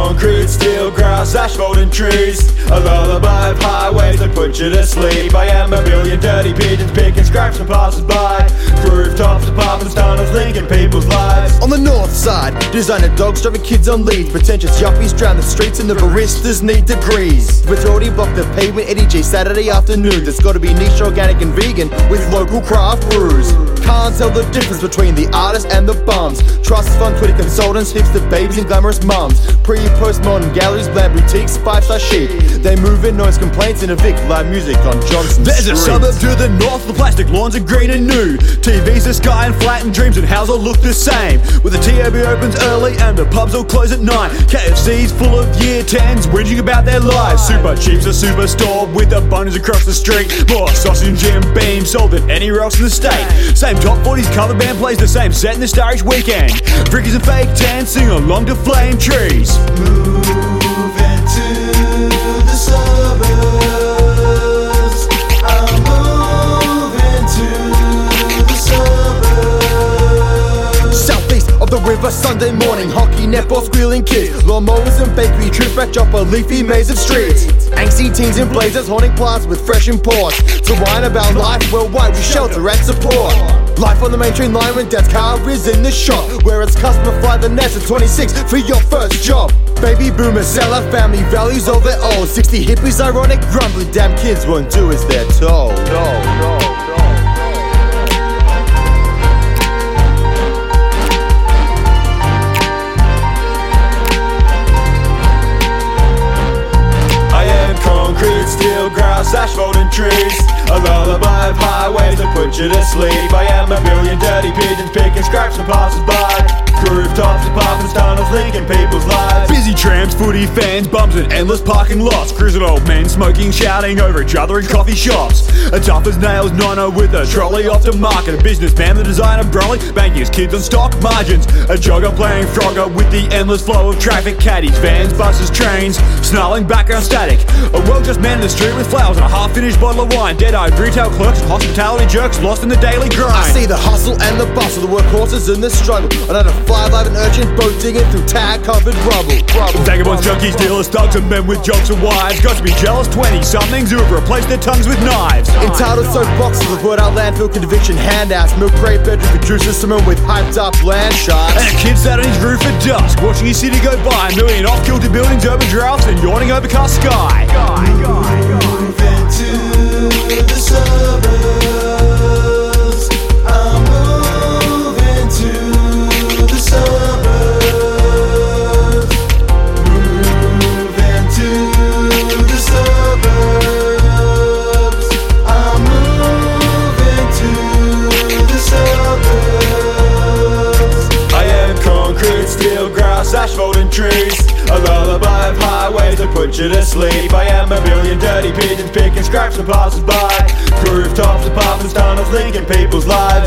concrete, steel, grass, asphalt and trees. A lullaby of highways that put you to sleep. I am a million dirty pigeons picking scraps from passers-by. Rooftops, apartments, tunnels, linking people's lives. On the north side, designer dogs driving kids on leads Pretentious yuppies drown the streets and the baristas need degrees. With already blocked the pavement, Eddie J Saturday afternoon. There's gotta be niche, organic and vegan with local craft brews can't tell the difference between the artist and the bums. Trust fund, Twitter consultants, hipster babies and glamorous mums. Pre and post modern galleries, bland boutiques, five star chic. They move in noise complaints and evict live music on Johnson There's Street. a suburb to the north, the plastic lawns are green and new. TVs the sky and flat and dreams and houses all look the same. With the TAB opens early and the pubs all close at nine. KFC's full of year 10s whinging about their lives. Supercheap's a superstore with abundance across the street. More sausage and Jim Beam sold than anywhere else in the state. Same top 40s cover band plays the same set in the Starish weekend. Frickies and fake tans sing along to flame trees. The river, Sunday morning, hockey, netball, squealing kids, lawnmowers and bakery, trip back up a leafy maze of streets. Angsty teens in blazers, haunting plazas with fresh imports. To whine about life worldwide, we shelter and support. Life on the main train line when dad's car is in the shop. Where it's customer fly the nest at 26 for your first job. Baby boomers sell our family values over all their own. 60 hippies, ironic, grumbling, damn kids won't do as they're told. No, no, no. Concrete, steel, grass, asphalt and trees. A lullaby of highways that put you to sleep. I am a million dirty pigeons picking scraps from passers-by footy fans, bums and endless parking lots. Cruising old men smoking, shouting over each other in coffee shops. A tough as nails nino oh with a trolley off to market. A businessman, the designer brolly, banking his kids on stock margins. A jogger playing Frogger with the endless flow of traffic. Caddies, vans, buses, trains, snarling background static. A well-dressed man in the street with flowers and a half-finished bottle of wine. Dead-eyed retail clerks and hospitality jerks lost in the daily grind. I see the hustle and the bustle, the workhorses in the struggle. Another fly live an urchin boat digging through tag covered rubble. rubble Vagabonds, junkies, dealers, thugs, and men with jokes and wives. Got to be jealous 20 somethings who have replaced their tongues with knives. Entitled soapboxes of word out landfill conviction handouts. Milk crate bedroom producers, someone with hyped up land shots. And a kid sat on his roof at dusk, watching his city go by. A million off-kilter buildings, urban droughts, and yawning overcast sky. Moving to the asphalt trees. A lullaby of highways that put you to sleep. I am a million dirty pigeons picking scraps from passers-by. Rooftops, apartments, tunnels, linking people's lives